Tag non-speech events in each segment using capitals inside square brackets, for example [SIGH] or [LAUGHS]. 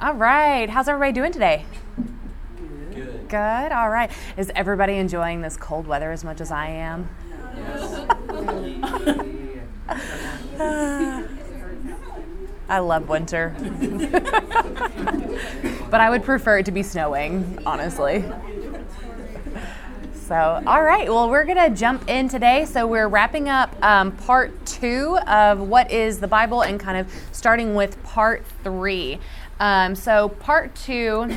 All right. How's everybody doing today? Good. Good. All right. Is everybody enjoying this cold weather as much as I am? Yes. [LAUGHS] I love winter. [LAUGHS] but I would prefer it to be snowing, honestly. So, all right, well, we're going to jump in today. So, we're wrapping up um, part two of what is the Bible and kind of starting with part three. Um, so part two,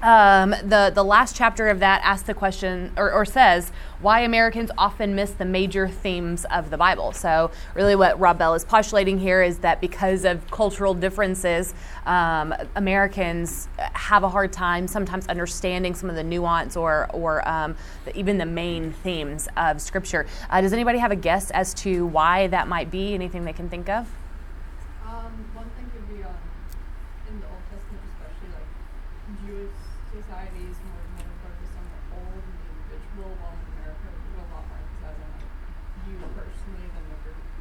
um, the the last chapter of that asks the question or, or, says why Americans often miss the major themes of the Bible. So really, what Rob Bell is postulating here is that because of cultural differences, um, Americans have a hard time sometimes understanding some of the nuance or or um, the, even the main themes of Scripture. Uh, does anybody have a guess as to why that might be? Anything they can think of?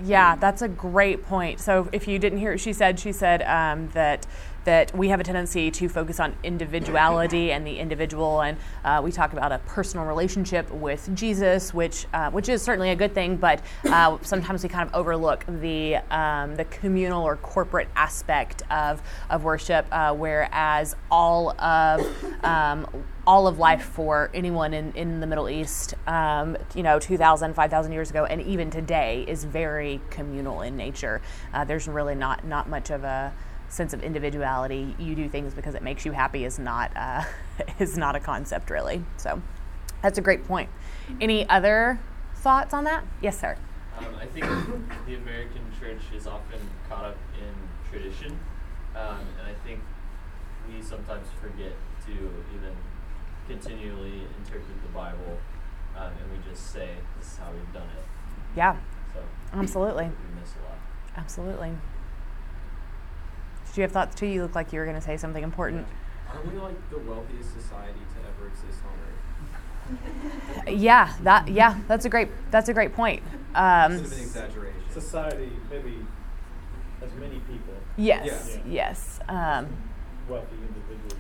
Yeah, that's a great point. So if you didn't hear what she said, she said um, that that we have a tendency to focus on individuality and the individual, and uh, we talk about a personal relationship with Jesus, which uh, which is certainly a good thing, but uh, sometimes we kind of overlook the um, the communal or corporate aspect of of worship, uh, whereas all of um, all of life for anyone in, in the Middle East, um, you know, 2,000, 5,000 years ago, and even today is very communal in nature. Uh, there's really not, not much of a sense of individuality. You do things because it makes you happy is not, uh, [LAUGHS] is not a concept, really. So that's a great point. Any other thoughts on that? Yes, sir. Um, I think the American church is often caught up in tradition, um, and I think we sometimes forget to even continually interpret the Bible, um, and we just say this is how we've done it. Yeah. So absolutely. We miss a lot. Absolutely. Did you have thoughts too? You look like you were going to say something important. Yeah. Aren't we like the wealthiest society to ever exist on Earth? yeah, that yeah, that's a great that's a great point. Um, an exaggeration. Society, maybe as many people. Yes, yeah. yes. Um, wealthy individuals.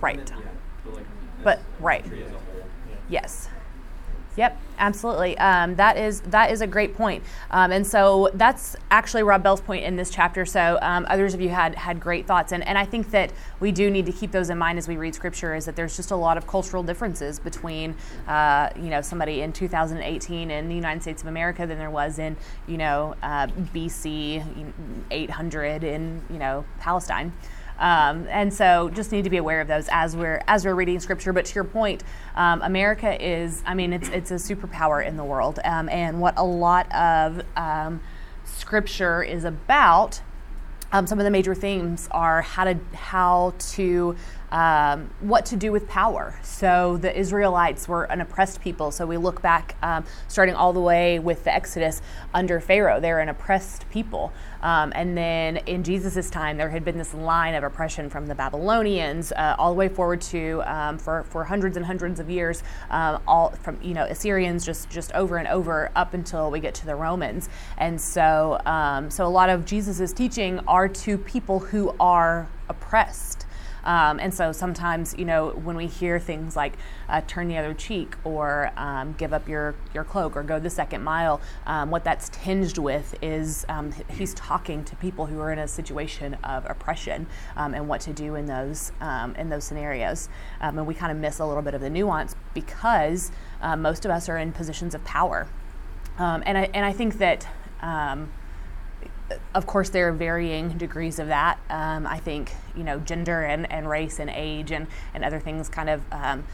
Right. Then, yeah, but like but right. Yes. Yep, absolutely. Um, that is that is a great point, um, and so that's actually Rob Bell's point in this chapter. So um, others of you had had great thoughts, and, and I think that we do need to keep those in mind as we read Scripture. Is that there's just a lot of cultural differences between uh, you know somebody in 2018 in the United States of America than there was in you know uh, BC 800 in you know Palestine. Um, and so just need to be aware of those as we're as we're reading scripture. But to your point, um, America is, I mean, it's it's a superpower in the world, um, and what a lot of um, scripture is about. Um, some of the major themes are how to how to um, what to do with power. So the Israelites were an oppressed people. So we look back, um, starting all the way with the Exodus under Pharaoh, they're an oppressed people. Um, and then in Jesus' time, there had been this line of oppression from the Babylonians uh, all the way forward to um, for, for hundreds and hundreds of years, um, all from you know Assyrians just just over and over up until we get to the Romans. And so um, so a lot of Jesus' teaching are to people who are oppressed. Um, and so sometimes, you know, when we hear things like uh, turn the other cheek or um, give up your, your cloak or go the second mile, um, what that's tinged with is um, he's talking to people who are in a situation of oppression um, and what to do in those, um, in those scenarios. and we kind of miss a little bit of the nuance because uh, most of us are in positions of power. and, I, and I think that of course, there are varying degrees of that. Um, I think you know gender and, and race and age and, and other things kind of um,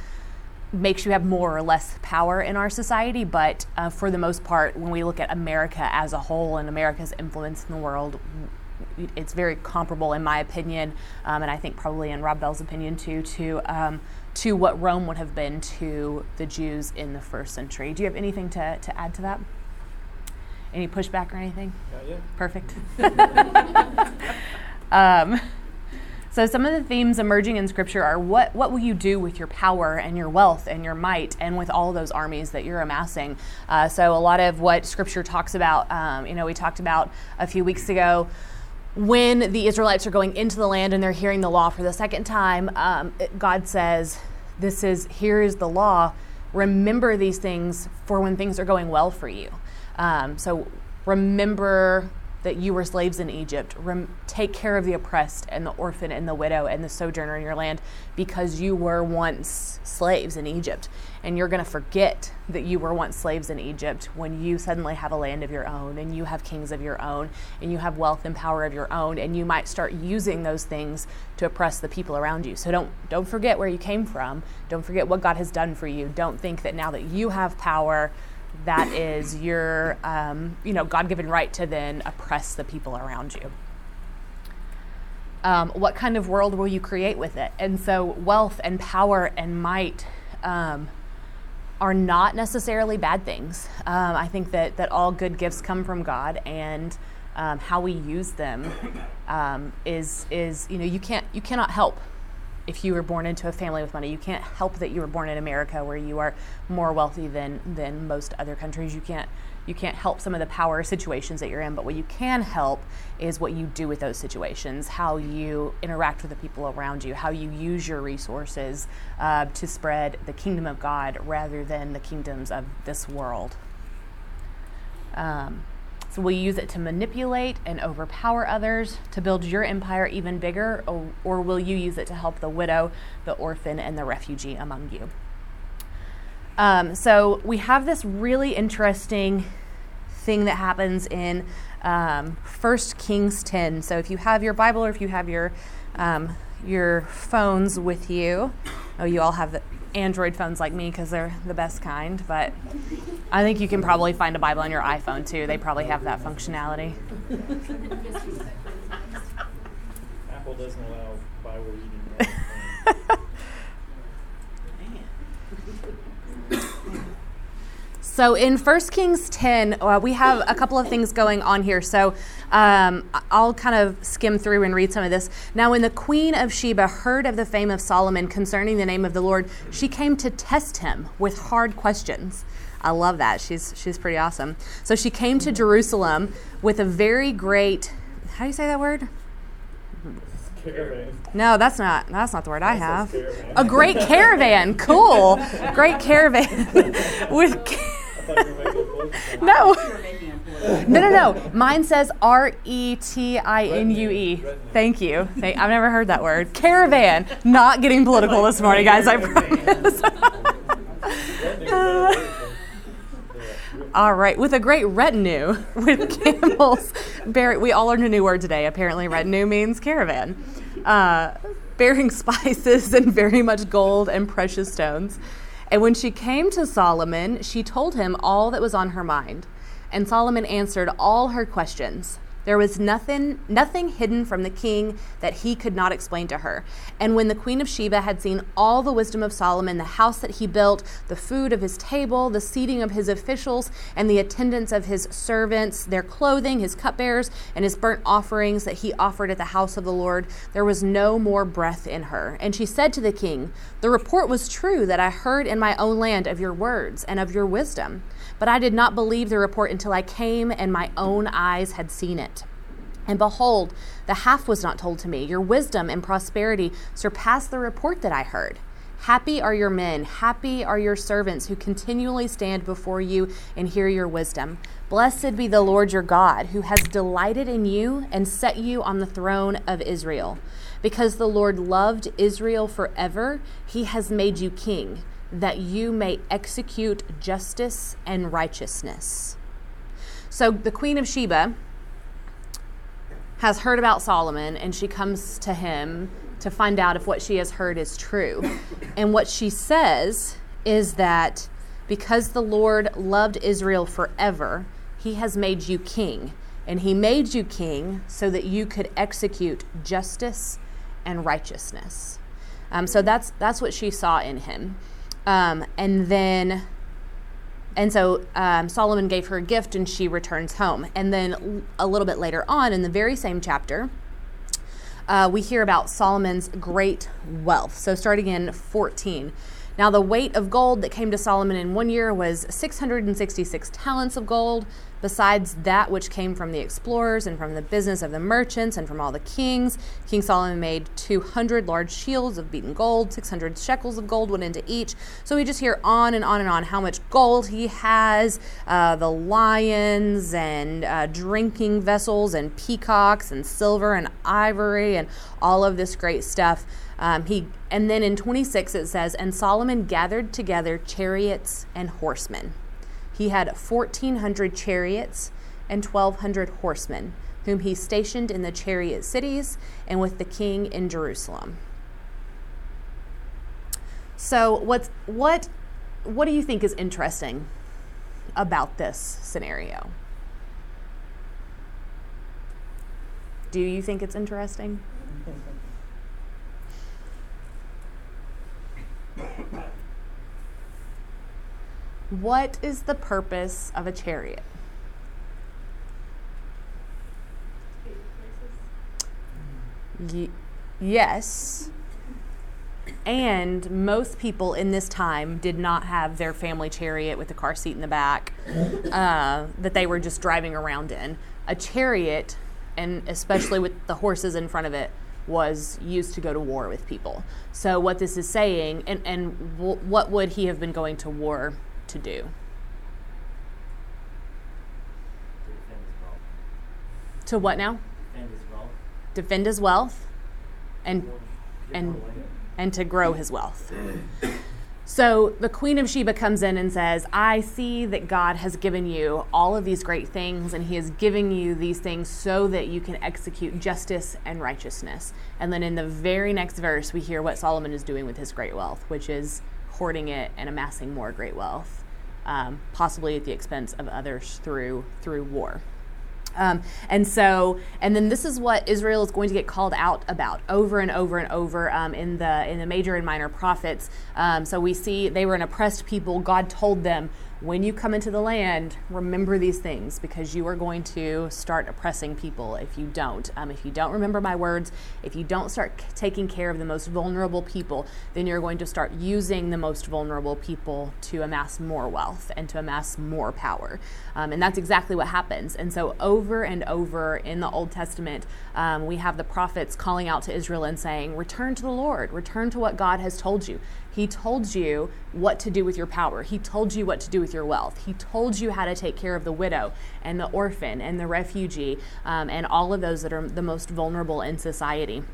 makes you have more or less power in our society. But uh, for the most part, when we look at America as a whole and America's influence in the world, it's very comparable, in my opinion, um, and I think probably in Rob Bell's opinion too, to um, to what Rome would have been to the Jews in the first century. Do you have anything to, to add to that? Any pushback or anything? Not yet. Perfect. [LAUGHS] um, so some of the themes emerging in Scripture are what what will you do with your power and your wealth and your might and with all those armies that you're amassing? Uh, so a lot of what Scripture talks about, um, you know, we talked about a few weeks ago when the Israelites are going into the land and they're hearing the law for the second time, um, it, God says, "This is here is the law. Remember these things for when things are going well for you." Um, so remember that you were slaves in Egypt. Rem- take care of the oppressed and the orphan and the widow and the sojourner in your land because you were once slaves in Egypt. And you're going to forget that you were once slaves in Egypt when you suddenly have a land of your own and you have kings of your own and you have wealth and power of your own and you might start using those things to oppress the people around you. So don't don't forget where you came from. Don't forget what God has done for you. Don't think that now that you have power that is your um, you know god-given right to then oppress the people around you. Um, what kind of world will you create with it? And so wealth and power and might um, are not necessarily bad things. Um, i think that, that all good gifts come from god and um, how we use them um, is is you know you can't you cannot help if you were born into a family with money. You can't help that you were born in America where you are more wealthy than than most other countries. You can't you can't help some of the power situations that you're in, but what you can help is what you do with those situations, how you interact with the people around you, how you use your resources uh, to spread the kingdom of God rather than the kingdoms of this world. Um, so will you use it to manipulate and overpower others, to build your empire even bigger, or, or will you use it to help the widow, the orphan, and the refugee among you? Um, so we have this really interesting thing that happens in um, 1 Kings 10. So if you have your Bible or if you have your um, your phones with you, oh, you all have the Android phones like me because they're the best kind, but I think you can probably find a Bible on your iPhone too. They probably have that functionality. Apple doesn't allow Bible reading. [LAUGHS] So in 1 Kings 10, uh, we have a couple of things going on here. So um, I'll kind of skim through and read some of this. Now, when the queen of Sheba heard of the fame of Solomon concerning the name of the Lord, she came to test him with hard questions. I love that. She's she's pretty awesome. So she came to Jerusalem with a very great. How do you say that word? Caravan. No, that's not that's not the word I have. A great caravan. Cool. Great caravan [LAUGHS] [LAUGHS] with. I thought [LAUGHS] you were making a political No. You're making a political- No, no, no. Mine says R E T I N U E. Thank you. Thank, I've never heard that word. Caravan. Not getting political this morning, guys. I promise. Retinue, better word than- yeah. all right, with a great retinue with camels. Bear, we all learned a new word today. Apparently, retinue means caravan. Uh, bearing [LAUGHS] spices and very much gold and precious stones. And when she came to Solomon, she told him all that was on her mind. And Solomon answered all her questions. There was nothing nothing hidden from the king that he could not explain to her. And when the queen of Sheba had seen all the wisdom of Solomon, the house that he built, the food of his table, the seating of his officials, and the attendance of his servants, their clothing, his cupbearers, and his burnt offerings that he offered at the house of the Lord, there was no more breath in her. And she said to the king, The report was true that I heard in my own land of your words and of your wisdom. But I did not believe the report until I came and my own eyes had seen it. And behold, the half was not told to me. Your wisdom and prosperity surpass the report that I heard. Happy are your men, happy are your servants who continually stand before you and hear your wisdom. Blessed be the Lord your God, who has delighted in you and set you on the throne of Israel. Because the Lord loved Israel forever, he has made you king, that you may execute justice and righteousness. So the Queen of Sheba has heard about Solomon and she comes to him to find out if what she has heard is true. And what she says is that because the Lord loved Israel forever, he has made you king. And he made you king so that you could execute justice and righteousness. Um, so that's that's what she saw in him. Um, and then and so um, Solomon gave her a gift and she returns home. And then a little bit later on in the very same chapter, uh, we hear about Solomon's great wealth. So starting in 14. Now, the weight of gold that came to Solomon in one year was 666 talents of gold. besides that which came from the explorers and from the business of the merchants and from all the kings. King Solomon made 200 large shields of beaten gold, 600 shekels of gold went into each. So we just hear on and on and on how much gold he has, uh, the lions and uh, drinking vessels and peacocks and silver and ivory and all of this great stuff. Um, he and then in 26 it says, and Solomon gathered together chariots and horsemen. He had 1,400 chariots and 1,200 horsemen, whom he stationed in the chariot cities and with the king in Jerusalem. So, what's what what do you think is interesting about this scenario? Do you think it's interesting? [LAUGHS] What is the purpose of a chariot? Yes. And most people in this time did not have their family chariot with the car seat in the back uh, that they were just driving around in. A chariot, and especially with the horses in front of it, was used to go to war with people. So, what this is saying, and, and w- what would he have been going to war to do? To what now? Defend his wealth. Defend his wealth and and and to grow his wealth. So the Queen of Sheba comes in and says, I see that God has given you all of these great things, and He is giving you these things so that you can execute justice and righteousness. And then in the very next verse, we hear what Solomon is doing with his great wealth, which is hoarding it and amassing more great wealth, um, possibly at the expense of others through through war. Um, and so, and then this is what Israel is going to get called out about over and over and over um, in the in the major and minor prophets. Um, so we see they were an oppressed people. God told them when you come into the land, remember these things because you are going to start oppressing people if you don't. Um, if you don't remember my words, if you don't start c- taking care of the most vulnerable people, then you're going to start using the most vulnerable people to amass more wealth and to amass more power. Um, and that's exactly what happens. And so, over and over in the Old Testament, um, we have the prophets calling out to Israel and saying, Return to the Lord, return to what God has told you. He told you what to do with your power. He told you what to do with your wealth. He told you how to take care of the widow and the orphan and the refugee um, and all of those that are the most vulnerable in society.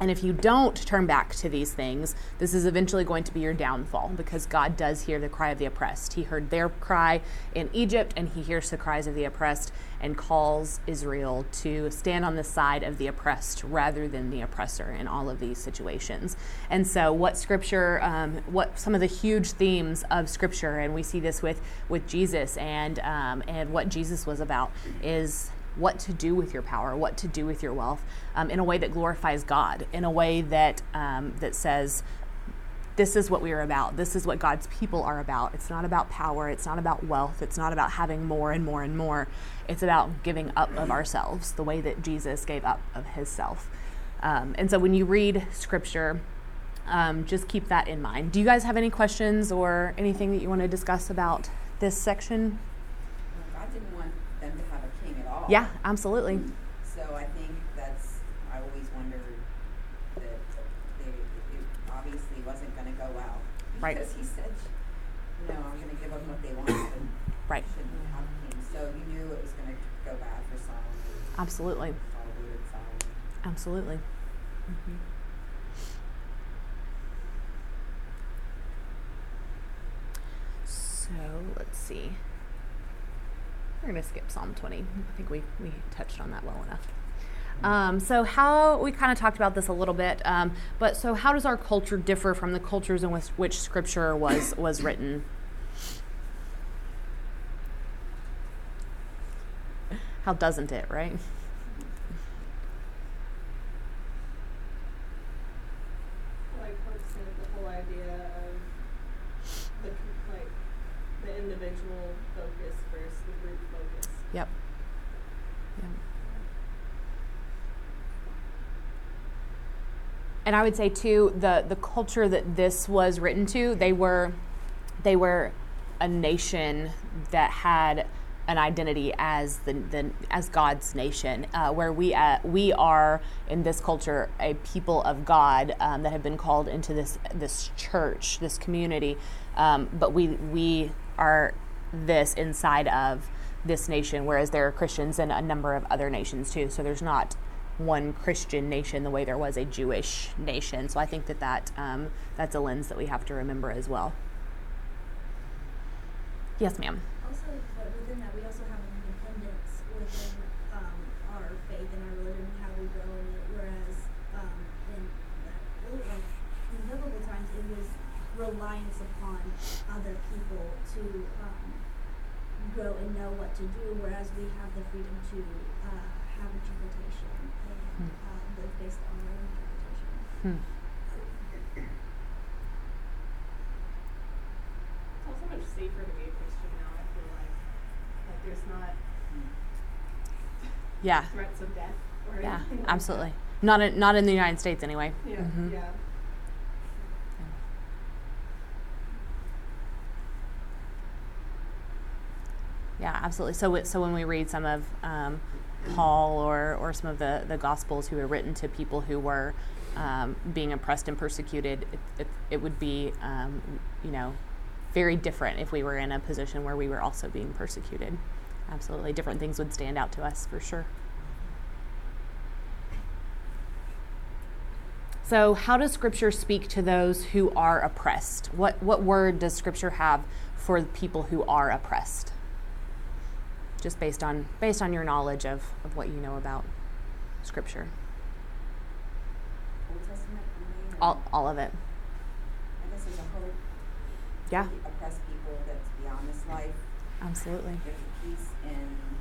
And if you don't turn back to these things, this is eventually going to be your downfall because God does hear the cry of the oppressed. He heard their cry in Egypt and he hears the cries of the oppressed and calls Israel to stand on the side of the oppressed rather than the oppressor in all of these situations. And so, what scripture, um, what some of the huge themes of scripture, and we see this with, with Jesus and, um, and what Jesus was about, is what to do with your power, what to do with your wealth, um, in a way that glorifies God, in a way that um, that says, "This is what we are about. This is what God's people are about. It's not about power. It's not about wealth. It's not about having more and more and more. It's about giving up of ourselves, the way that Jesus gave up of Himself." Um, and so, when you read Scripture. Um, just keep that in mind. Do you guys have any questions or anything that you want to discuss about this section? God didn't want them to have a king at all. Yeah, absolutely. So I think that's, I always wondered that they, it obviously wasn't gonna go well. Right. Because he said, no, I'm gonna give them what they want and [COUGHS] Right. shouldn't have a king. So you knew it was gonna go bad for Solomon. Absolutely. Probably with Solomon. Absolutely. Mhm. So let's see. We're going to skip Psalm 20. I think we, we touched on that well enough. Um, so, how we kind of talked about this a little bit, um, but so how does our culture differ from the cultures in which, which Scripture was was written? How doesn't it, right? like Hope said, the whole idea of the c- like the individual focus versus the group focus. Yep. Yep. And I would say too, the the culture that this was written to, they were they were a nation that had an identity as the, the as God's nation, uh, where we uh, we are in this culture a people of God um, that have been called into this this church, this community, um, but we we are this inside of this nation, whereas there are Christians in a number of other nations too. So there's not one Christian nation the way there was a Jewish nation. So I think that that um, that's a lens that we have to remember as well. Yes, ma'am. Also, but within that, we also have an independence within um, our faith and our religion and how we grow in it. Whereas um, in really, like in biblical times, it was reliance upon other people to um, grow and know what to do. Whereas we have the freedom to uh, have interpretation and uh, live based on our own interpretation. Hmm. It's also much safer to be a Christian now, I feel like. Like there's not Yeah. [LAUGHS] threats of death or Yeah. anything like Absolutely. Not in, not in the United States anyway. that. Yeah, Mhm. yeah. Yeah, absolutely. So, so when we read some of um, Paul or, or some of the, the Gospels who were written to people who were um, being oppressed and persecuted, it, it, it would be, um, you know, very different if we were in a position where we were also being persecuted. Absolutely. Different things would stand out to us for sure. So, how does Scripture speak to those who are oppressed? What, what word does Scripture have for people who are oppressed? Just based on based on your knowledge of, of what you know about Scripture, Old Testament, or- all, all of it. I guess there's a hope. Yeah, Oppressed people that's beyond this life. absolutely. There's a peace in um,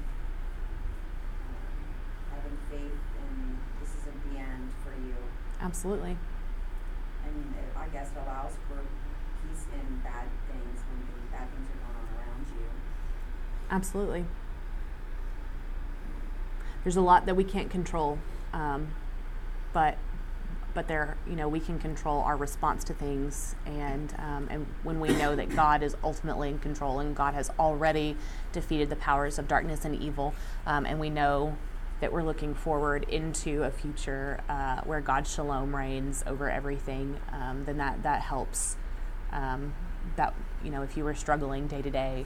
having faith in this isn't the end for you. Absolutely. And it, I guess it allows for peace in bad things when bad things are going on around you. Absolutely. There's a lot that we can't control, um, but but there, you know, we can control our response to things, and um, and when we know that God is ultimately in control and God has already defeated the powers of darkness and evil, um, and we know that we're looking forward into a future uh, where God's shalom reigns over everything, um, then that that helps. Um, that you know, if you were struggling day to day,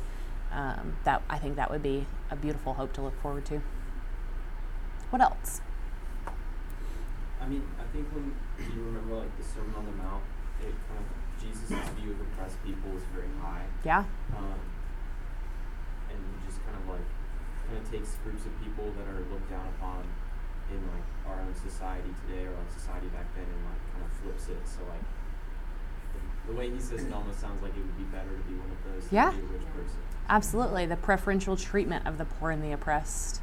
um, that I think that would be a beautiful hope to look forward to. What else? I mean, I think when you remember like the Sermon on the Mount, it kind of Jesus' view of oppressed people was very high. Yeah, Um, and he just kind of like kind of takes groups of people that are looked down upon in like our own society today or like society back then and like kind of flips it. So like the, way he says it almost sounds like it would be better to be one of those Yeah. than be a rich person. absolutely. The preferential treatment of the poor and the oppressed.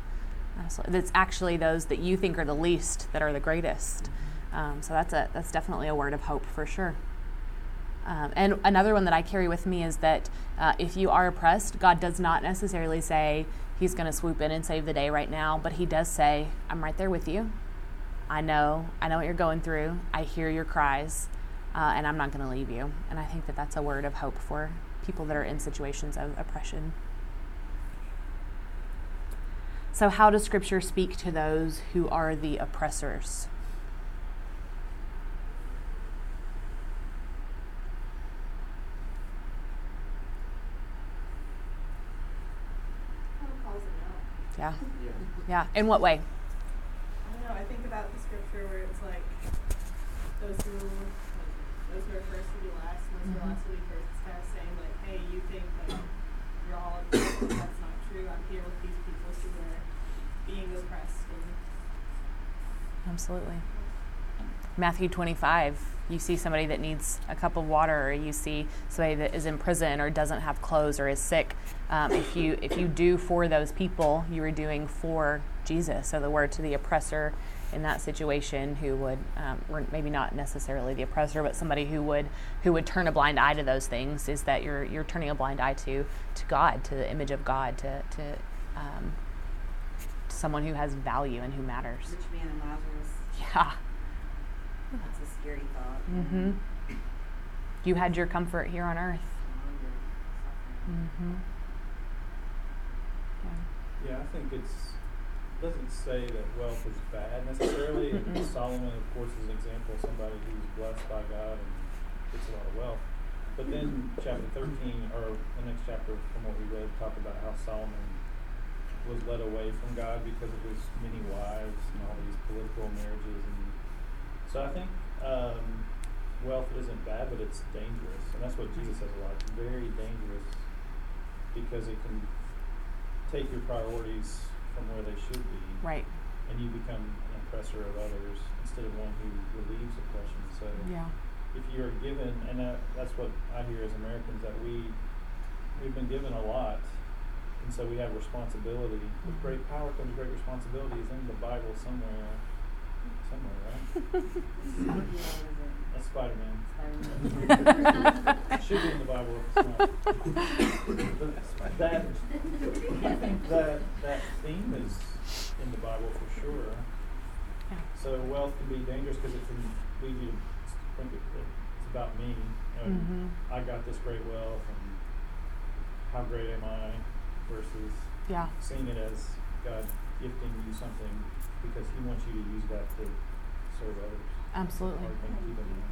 Absolutely. That's actually those that you think are the least that are the greatest. Um, so that's a that's definitely a word of hope for sure. Um, and another one that I carry with me is that uh, if you are oppressed, God does not necessarily say He's going to swoop in and save the day right now, but He does say, "I'm right there with you. I know, I know what you're going through. I hear your cries, uh, and I'm not going to leave you." And I think that that's a word of hope for people that are in situations of oppression. So, how does Scripture speak to those who are the oppressors? Kind of calls it out. Yeah, Yeah. yeah. In what way? I don't know. I think about the scripture where it's like those who those who are first will be last, and those who are Mhm. last will be first. It's kind of saying like, hey, you think that you're all oppressed, but that's not true. I'm here with these people who are being oppressed, and Absolutely. Matthew 25, you see somebody that needs a cup of water, or you see somebody that is in prison or doesn't have clothes or is sick. Um, if you if you do for those people, you are doing for Jesus. So the word to the oppressor in that situation, who would um, maybe not necessarily the oppressor, but somebody who would who would turn a blind eye to those things, is that you're you're turning a blind eye to to God, to the image of God, to to um, someone who has value and who matters. Rich man and Lazarus, Yeah. that's a scary thought. Mm-hmm. You had your comfort here on earth. Now you're suffering. Mm-hmm. Yeah. Yeah, I think it's, doesn't say that wealth is bad necessarily. and Solomon, of course, is an example of somebody who's blessed by God and gets a lot of wealth. But then chapter thirteen, or the next chapter from what we read, talk about how Solomon was led away from God because of his many wives and all these political marriages and so I think um, wealth isn't bad, but it's dangerous, and that's what Jesus says a lot. It's very dangerous because it can take your priorities from where they should be, Right. and you become an oppressor of others instead of one who relieves oppression. So Yeah. if you're given, and that, that's what I hear as Americans, that we we've been given a lot, and so we have responsibility. With great power comes great responsibility. Is in the Bible somewhere, somewhere, right? [LAUGHS] That's Spider Man. It should be in the Bible if it's not. But that, I think that, that theme is in the Bible for sure. Yeah. So wealth can be dangerous because it can lead you to think it, it's about me. And Mhm. I got this great wealth and how great am I versus Yeah. seeing it as God gifting you something because He wants you to use that to serve others. Absolutely. Or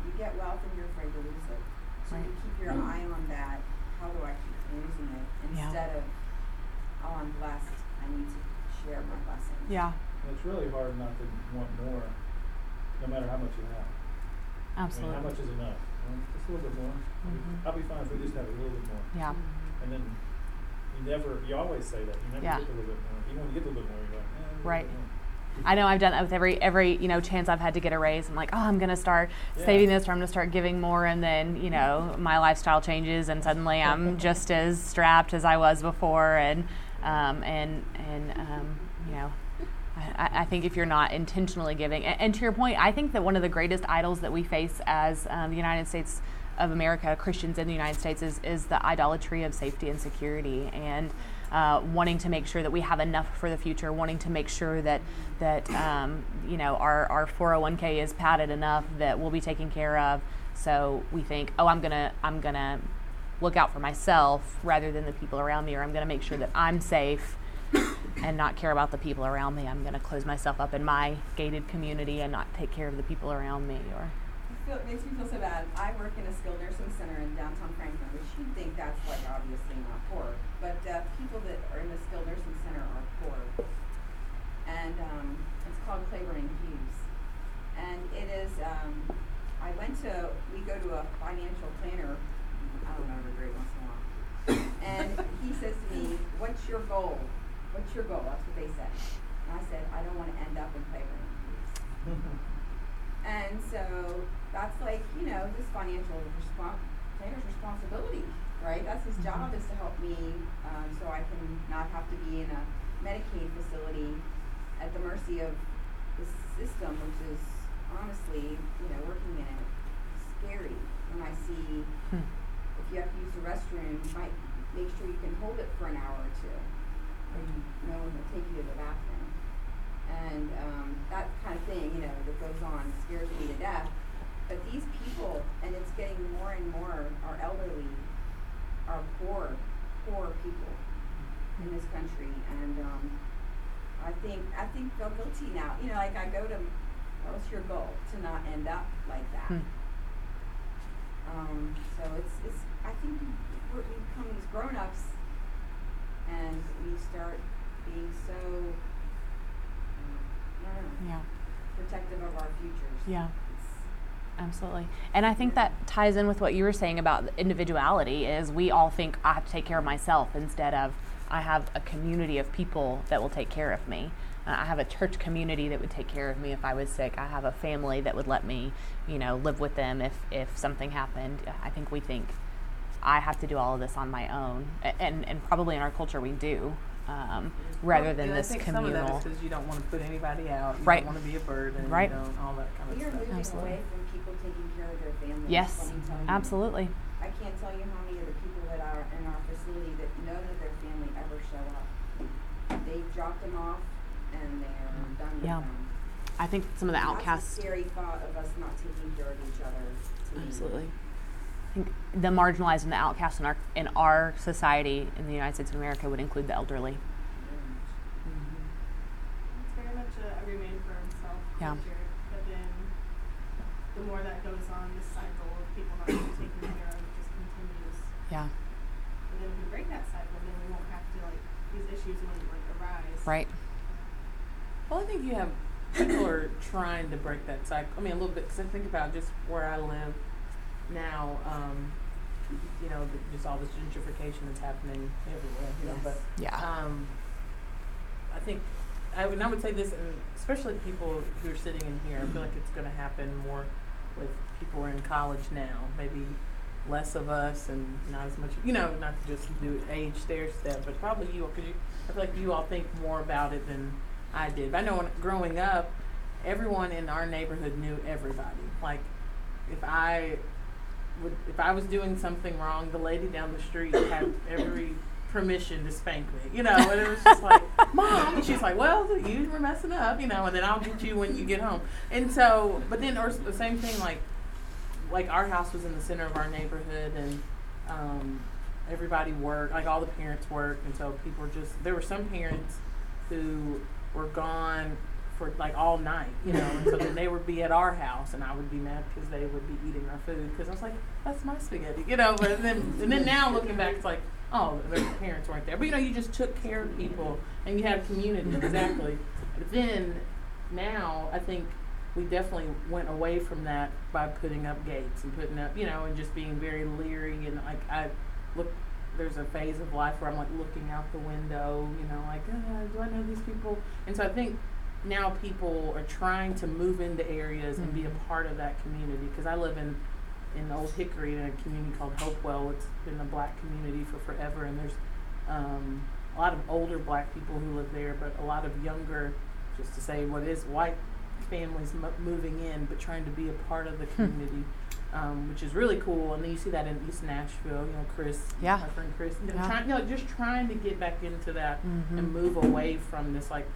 You get wealth and you're afraid to lose it. So you keep your eye on that, how do I keep from losing it? Yeah. Instead of, oh, I'm blessed, I need to share my blessings. Yeah. And it's really hard not to want more, no matter how much you have. I Absolutely. mean, how much is enough? Well, just a little bit more. I'll be- Mhm. I'll be fine if we just have a little bit more. Yeah. And then you never, you always say that. You never Yeah. get a little bit more. Even when you get a little bit more, you're like, eh, Right. I know I've done that with every every you know chance I've had to get a raise. I'm like, oh, I'm gonna start Yeah. saving this, or I'm gonna start giving more, and then you know my lifestyle changes, and suddenly I'm [LAUGHS] just as strapped as I was before, and um, and and um, you know. I, I think if you're not intentionally giving, and, and to your point, I think that one of the greatest idols that we face as um, the United States of America, Christians in the United States, is, is the idolatry of safety and security, and uh, wanting to make sure that we have enough for the future, wanting to make sure that that um, you know our, our 401k is padded enough that we'll be taken care of. So we think, oh, I'm gonna I'm gonna look out for myself rather than the people around me, or I'm gonna make sure that I'm safe and not care about the people around me. I'm gonna close myself up in my gated community and not take care of the people around me. Or feel, it makes me feel so bad. I work in a skilled nursing center in downtown Franklin, which you'd think that's like obviously not poor, but uh, people that are in the skilled nursing center are poor. And um, it's called Claiborne and Hughes. And it is, um, I went to, we go to a financial planner, I don't know, every great once in a while. And he says to me, what's your goal? What's your goal? That's what they said. And I said, I don't want to end up in Claiborne and Hughes. [LAUGHS] And so that's like, you know, this financial respon- planner's responsibility, right? That's his job is to help me um, so I can not have to be in a Medicaid facility at the mercy of the system, which is honestly, you know, working in it, scary. When I see Hmm. if you have to use the restroom, you might make sure you can hold it for an hour or two, or you, no one will take you to the bathroom and um, that kind of thing, you know, that goes on scares me to death. But these people, and it's getting more and more, are elderly, are poor, poor people in this country, and um, I think I think feel guilty now. You know, like I go to, what's your goal? To not end up like that. Hmm. Um, so it's it's. I think we're, we become these grown-ups, and we start being so. um, I don't know, yeah, protective of our futures. yeah. It's, Absolutely. And I think that ties in with what you were saying about individuality is we all think I have to take care of myself instead of I have a community of people that will take care of me. Uh, I have a church community that would take care of me if I was sick. I have a family that would let me, you know, live with them if if something happened. I think we think I have to do all of this on my own, and and probably in our culture we do, um, rather Well, than and this I think communal. Some of that is because you don't want to put anybody out. You Right. don't want to be a burden. Right. You don't all that kind of we are stuff. moving Absolutely. away from people taking care of their families. Yes, absolutely. I can't tell you how many of the people that are in our facility that know that their family ever show up. They've dropped them off and they're done with yeah. them. I think some of the outcasts. That's scary thought of us not taking care of each other. Absolutely. I think the marginalized and the outcast in our in our society in the United States of America would include the elderly. Mm-hmm. It's very much a, a remain for himself. Yeah. Culture the more that goes on, this cycle of people not being taken care of just continues. Yeah. And then if we break that cycle, then we won't have to like these issues won't like arise. Right. Well, I think you have people are trying to break that cycle. I mean, a little bit because I think about just where I live now. Um, you know, the, just all this gentrification that's happening everywhere. You know, but Yeah. um, I think I would, and I would say this, and especially people who are sitting in here. I feel like it's going to happen more with people who are in college now. Maybe less of us and not as much. You know, not to just do age stair step, but probably you because you. I feel like you all think more about it than I did. But I know when growing up, everyone in our neighborhood knew everybody. Like if I would, if I was doing something wrong, the lady down the street had every permission to spank me. You know, and it was just like, [LAUGHS] mom. And she's like, well, you were messing up. You know, and then I'll get you when you get home. And so, but then, or the same thing, like, like our house was in the center of our neighborhood, and um, everybody worked. Like all the parents worked, and so people were just. There were some parents who were gone for like all night, you know, and so then they would be at our house, and I would be mad because they would be eating our food because I was like, that's my spaghetti, you know. But then, and then now looking back, it's like, oh, their parents weren't there, but you know, you just took care of people, and you had a community, exactly. But then, now I think we definitely went away from that by putting up gates and putting up, you know, and just being very leery and like I look. There's a phase of life where I'm like looking out the window, you know, like, uh, do I know these people? And so I think now people are trying to move into areas and be a part of that community because I live in in Old Hickory in a community called Hopewell. It's been a black community for forever, and there's um, a lot of older black people who live there, but a lot of younger, just to say what is white families mo- moving in, but trying to be a part of the community. Um, which is really cool, and then you see that in East Nashville. You know, Chris, Yeah. my friend Chris, you know, Yeah. trying, you know, just trying to get back into that Mhm. and move away from this like,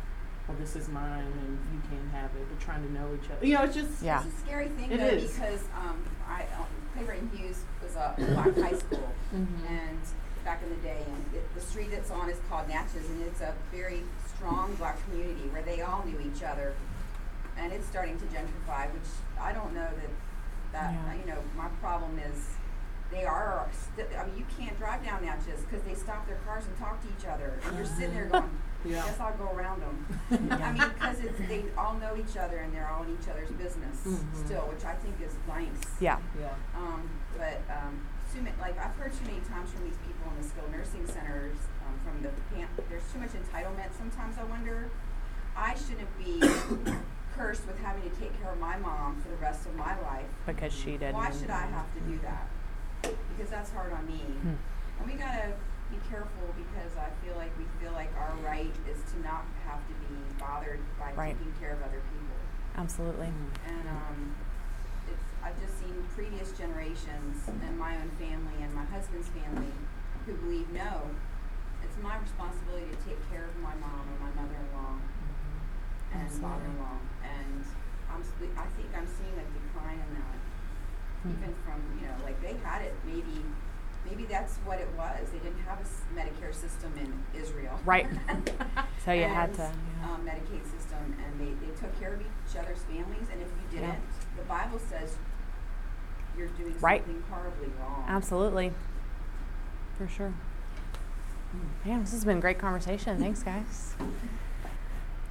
well, this is mine and you can't have it, but trying to know each other. You know, it's just Yeah. It's a scary thing It though is. because um, I um, Clayton Hughes was a black high school [LAUGHS] Mhm. and back in the day, and it, the street it's on is called Natchez, and it's a very strong black community where they all knew each other, and it's starting to gentrify, which I don't know that that Yeah. you know my problem is. They are. St- I mean, you can't drive down Natchez because they stop their cars and talk to each other, and you're sitting there going, Yeah. "Guess I'll go around them." [LAUGHS] I mean, because it's they all know each other and they're all in each other's business Mhm. still, which I think is nice. Yeah. yeah. Um, but um, too many, like I've heard too many times from these people in the skilled nursing centers, um, from the camp. There's too much entitlement. Sometimes I wonder, I shouldn't be [COUGHS] cursed with having to take care of my mom for the rest of my life. Because she did. Why should I have to do that? Because that's hard on me. Hmm. And we gotta be careful because I feel like we feel like our right is to not have to be bothered by Right. taking care of other people. Absolutely. And um, it's I've just seen previous generations and my own family and my husband's family who believe no, it's my responsibility to take care of my mom or my mother-in-law and Absolutely. father-in-law. And I'm s- I think I'm seeing a decline in that, even from you know like they had it maybe. Maybe that's what it was. They didn't have a Medicare system in Israel. Right. [LAUGHS] So you had And, to, yeah. Um, Medicaid system, and they, they took care of each other's families, and if you didn't, the Bible says you're doing Right. something horribly wrong. Absolutely. For sure. Man, this has been a great conversation. Thanks, guys. [LAUGHS]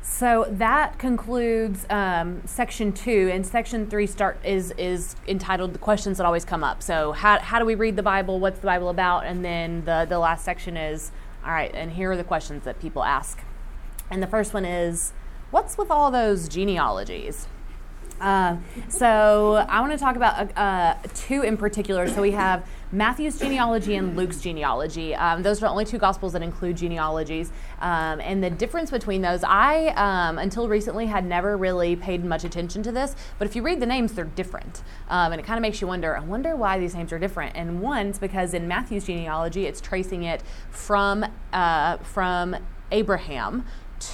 So that concludes um, section two, and section three start is is entitled "The Questions That Always Come Up." So how how do we read the Bible? What's the Bible about? And then the the last section is all right. And here are the questions that people ask. And the first one is, what's with all those genealogies? Uh, so I want to talk about uh, uh, two in particular. So we have Matthew's genealogy and Luke's genealogy. Um, those are the only two gospels that include genealogies. Um, and the difference between those, I um, until recently had never really paid much attention to this. But if you read the names, they're different, um, and it kind of makes you wonder. I wonder why these names are different. And one one's because in Matthew's genealogy, it's tracing it from uh, from Abraham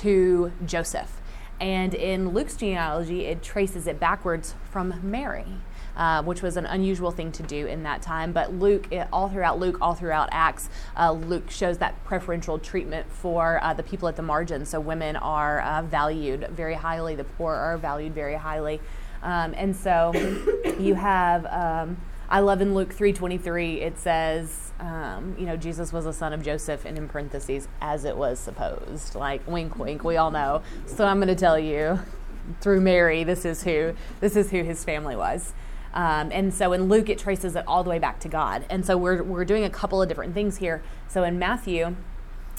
to Joseph. And in Luke's genealogy, it traces it backwards from Mary. Uh, which was an unusual thing to do in that time. But Luke, all throughout Luke, all throughout Acts, uh, Luke shows that preferential treatment for uh, the people at the margin. So women are uh, valued very highly, the poor are valued very highly. Um, and so [COUGHS] you have, um, I love in Luke 3.23, it says, um, you know, Jesus was a son of Joseph, and in parentheses, as it was supposed. Like, wink, wink, we all know. So I'm going to tell you, through Mary, this is who, this is who his family was. Um, and so in Luke, it traces it all the way back to God. And so we're, we're doing a couple of different things here. So in Matthew,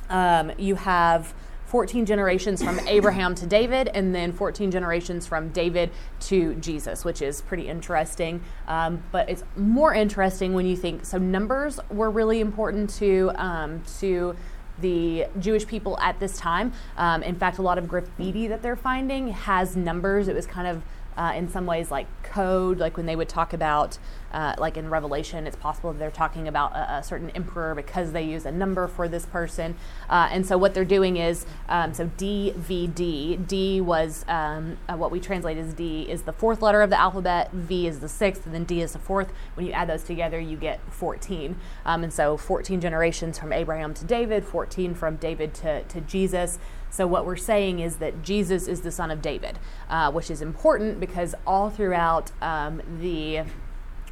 um, you have 14 generations from [COUGHS] Abraham to David, and then 14 generations from David to Jesus, which is pretty interesting. Um, but it's more interesting when you think so. Numbers were really important to um, to the Jewish people at this time. Um, in fact, a lot of graffiti that they're finding has numbers. It was kind of uh, in some ways like code, like when they would talk about, uh, like in Revelation, it's possible they're talking about a, a, certain emperor because they use a number for this person. Uh, and so what they're doing is, um, so DVD, D was um, uh, what we translate as D is the fourth letter of the alphabet, V is the sixth, and then D is the fourth. When you add those together, you get 14. Um, and so 14 generations from Abraham to David, 14 from David to, to Jesus. So, what we're saying is that Jesus is the son of David, uh, which is important because all throughout um, the,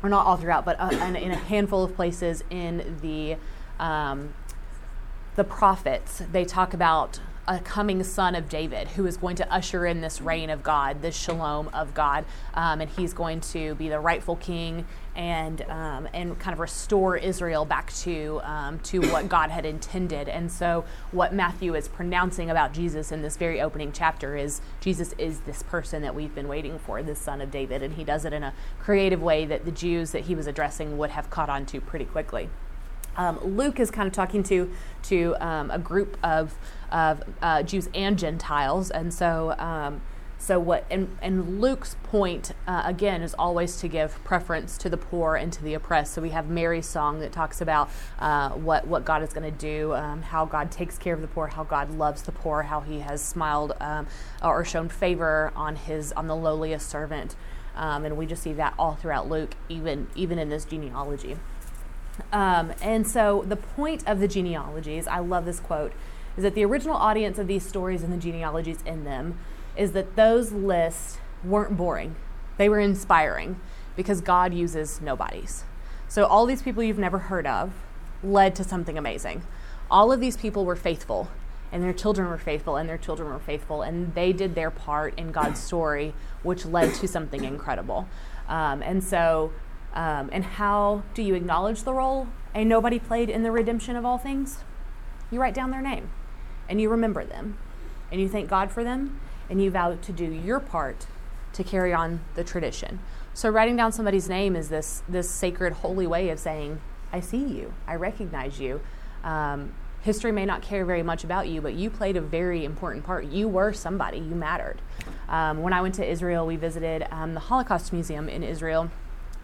or not all throughout, but uh, in, in, a handful of places in the um, the prophets, they talk about a coming son of David who is going to usher in this reign of God, this shalom of God, um, and he's going to be the rightful king and um, and kind of restore Israel back to um, to what [COUGHS] God had intended. And so, what Matthew is pronouncing about Jesus in this very opening chapter is Jesus is this person that we've been waiting for, this son of David, and he does it in a creative way that the Jews that he was addressing would have caught on to pretty quickly. Um, Luke is kind of talking to to um, a group of of uh, Jews and Gentiles, and so um, so what and and Luke's point uh, again is always to give preference to the poor and to the oppressed. So we have Mary's song that talks about uh, what what God is going to do, um, how God takes care of the poor, how God loves the poor, how He has smiled um, or shown favor on His on the lowliest servant, um, and we just see that all throughout Luke, even even in this genealogy. Um, and so the point of the genealogies, I love this quote is that the original audience of these stories and the genealogies in them is that those lists weren't boring. They were inspiring because God uses nobodies. So all these people you've never heard of led to something amazing. All of these people were faithful and their children were faithful and their children were faithful and they did their part in God's [COUGHS] story which led to something incredible. Um, and so um, and how do you acknowledge the role a nobody played in the redemption of all things? You write down their name and you remember them and you thank God for them and you vow to do your part to carry on the tradition. So writing down somebody's name is this this sacred, holy way of saying, "I see you, I recognize you." Um, history may not care very much about you, but you played a very important part. You were somebody. You mattered. Um, when I went to Israel, we visited um, the Holocaust Museum in Israel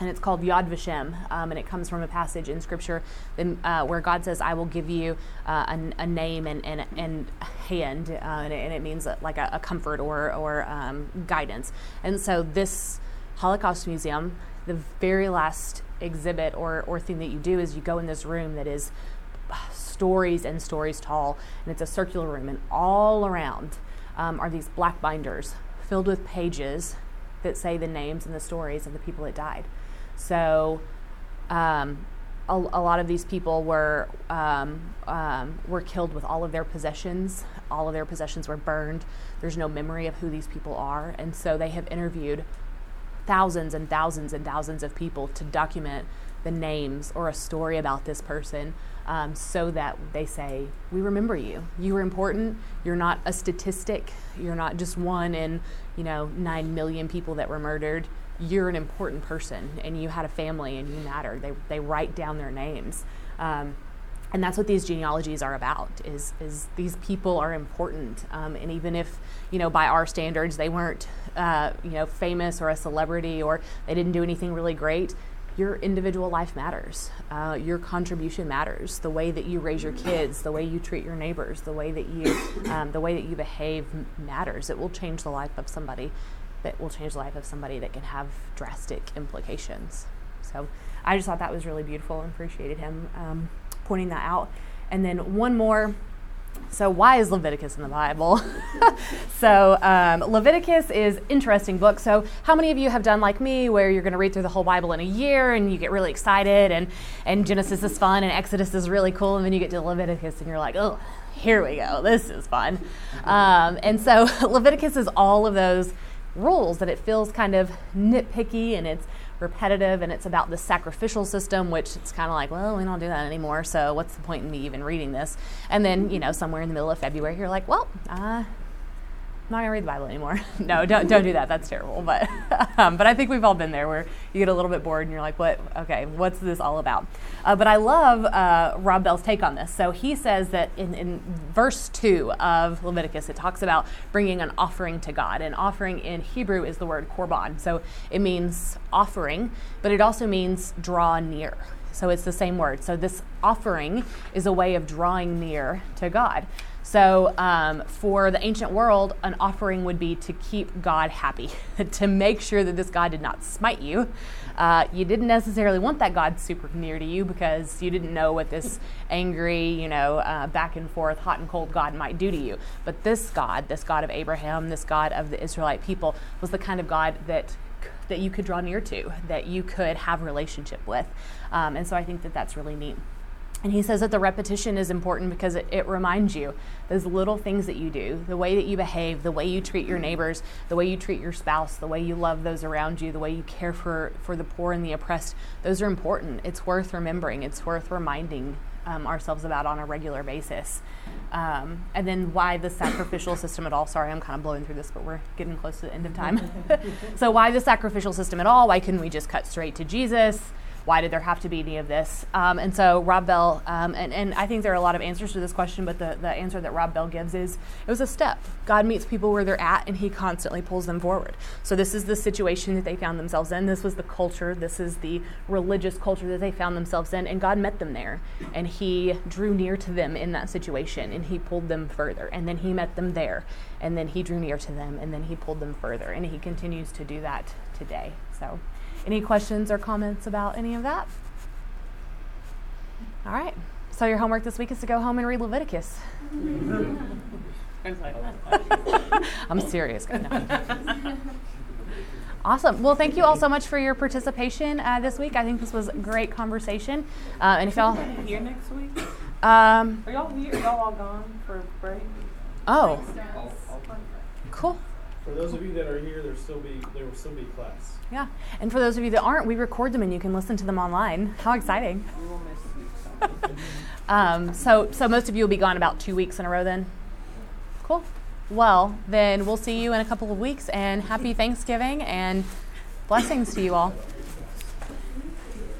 and it's called Yad Vashem, um, and it comes from a passage in Scripture uh, where God says, "I will give you uh, a, a, name and, and, and hand," uh, and, it, and, it, means like a, a comfort or or um, guidance. And so, this Holocaust Museum, the very last exhibit or or thing that you do is you go in this room that is stories and stories tall, and it's a circular room, and all around um, are these black binders filled with pages that say the names and the stories of the people that died. So um, a, a, lot of these people were um, um, were killed with all of their possessions. All of their possessions were burned. There's no memory of who these people are, and so they have interviewed thousands and thousands and thousands of people to document the names or a story about this person um, so that they say, We remember you. You were important. You're not a statistic. You're not just one in, you know, nine million people that were murdered you're an important person and you had a family and you matter. They, they write down their names. Um, and that's what these genealogies are about is, is these people are important. Um, and even if you know by our standards they weren't uh, you know famous or a celebrity or they didn't do anything really great your individual life matters. Uh, your contribution matters. The way that you raise your kids the way you treat your neighbors the way that you um, the way that you behave matters. It will change the life of somebody that will change the life of somebody that can have drastic implications. So I just thought that was really beautiful and appreciated him um, pointing that out. And then one more. So why is Leviticus in the Bible? [LAUGHS] so um, Leviticus is interesting book. So how many of you have done like me, where you're going to read through the whole Bible in a year and you get really excited, and and Genesis is fun and Exodus is really cool, and then you get to Leviticus and you're like, oh, here we go, this is fun. Um, and so [LAUGHS] Leviticus is all of those rules that it feels kind of nitpicky and it's repetitive and it's about the sacrificial system, which it's kind of like, well, we don't do that anymore. So what's the point in me even reading this? And then, you know, somewhere in the middle of February, you're like, well, uh, I'm not gonna read the Bible anymore. [LAUGHS] no, don't don't do that. That's terrible. But [LAUGHS] um, but I think we've all been there where you get a little bit bored and you're like, what? Okay, what's this all about? Uh, but I love uh, Rob Bell's take on this. So he says that in, in verse two of Leviticus, it talks about bringing an offering to God. And offering in Hebrew is the word korban. So it means offering, but it also means draw near. So it's the same word. So this offering is a way of drawing near to God. So, um, for the ancient world, an offering would be to keep God happy, [LAUGHS] to make sure that this God did not smite you. Uh, you didn't necessarily want that God super near to you because you didn't know what this angry, you know, uh, back and forth, hot and cold God might do to you. But this God, this God of Abraham, this God of the Israelite people, was the kind of God that that you could draw near to, that you could have relationship with. Um, and so I think that that's really neat. And he says that the repetition is important because it, it, reminds you those little things that you do, the way that you behave, the way you treat your neighbors, the way you treat your spouse, the way you love those around you, the way you care for, for the poor and the oppressed. Those are important. It's worth remembering, it's worth reminding um, ourselves about on a regular basis. Um, and then why the sacrificial system at all? Sorry, I'm kind of blowing through this, but we're getting close to the end of time. [LAUGHS] so, why the sacrificial system at all? Why couldn't we just cut straight to Jesus? Why did there have to be any of this? Um, and so Rob Bell, um, and, and I think there are a lot of answers to this question, but the, the answer that Rob Bell gives is it was a step. God meets people where they're at, and he constantly pulls them forward. So this is the situation that they found themselves in. This was the culture, this is the religious culture that they found themselves in, and God met them there. And he drew near to them in that situation, and he pulled them further. And then he met them there, and then he drew near to them, and then he pulled them further. And he continues to do that today. So. Any questions or comments about any of that? All right. So your homework this week is to go home and read Leviticus. [LAUGHS] I'm serious. Awesome. Well, thank you all so much for your participation uh, this week. I think this was a great conversation. Uh, and if y'all here next week, um, are y'all here? Are y'all all gone for break? Oh, cool. For those of you that are here, there still be there will still be class. Yeah, and for those of you that aren't, we record them and you can listen to them online. How exciting! [LAUGHS] um, so, so most of you will be gone about two weeks in a row. Then, cool. Well, then we'll see you in a couple of weeks, and happy Thanksgiving and blessings to you all.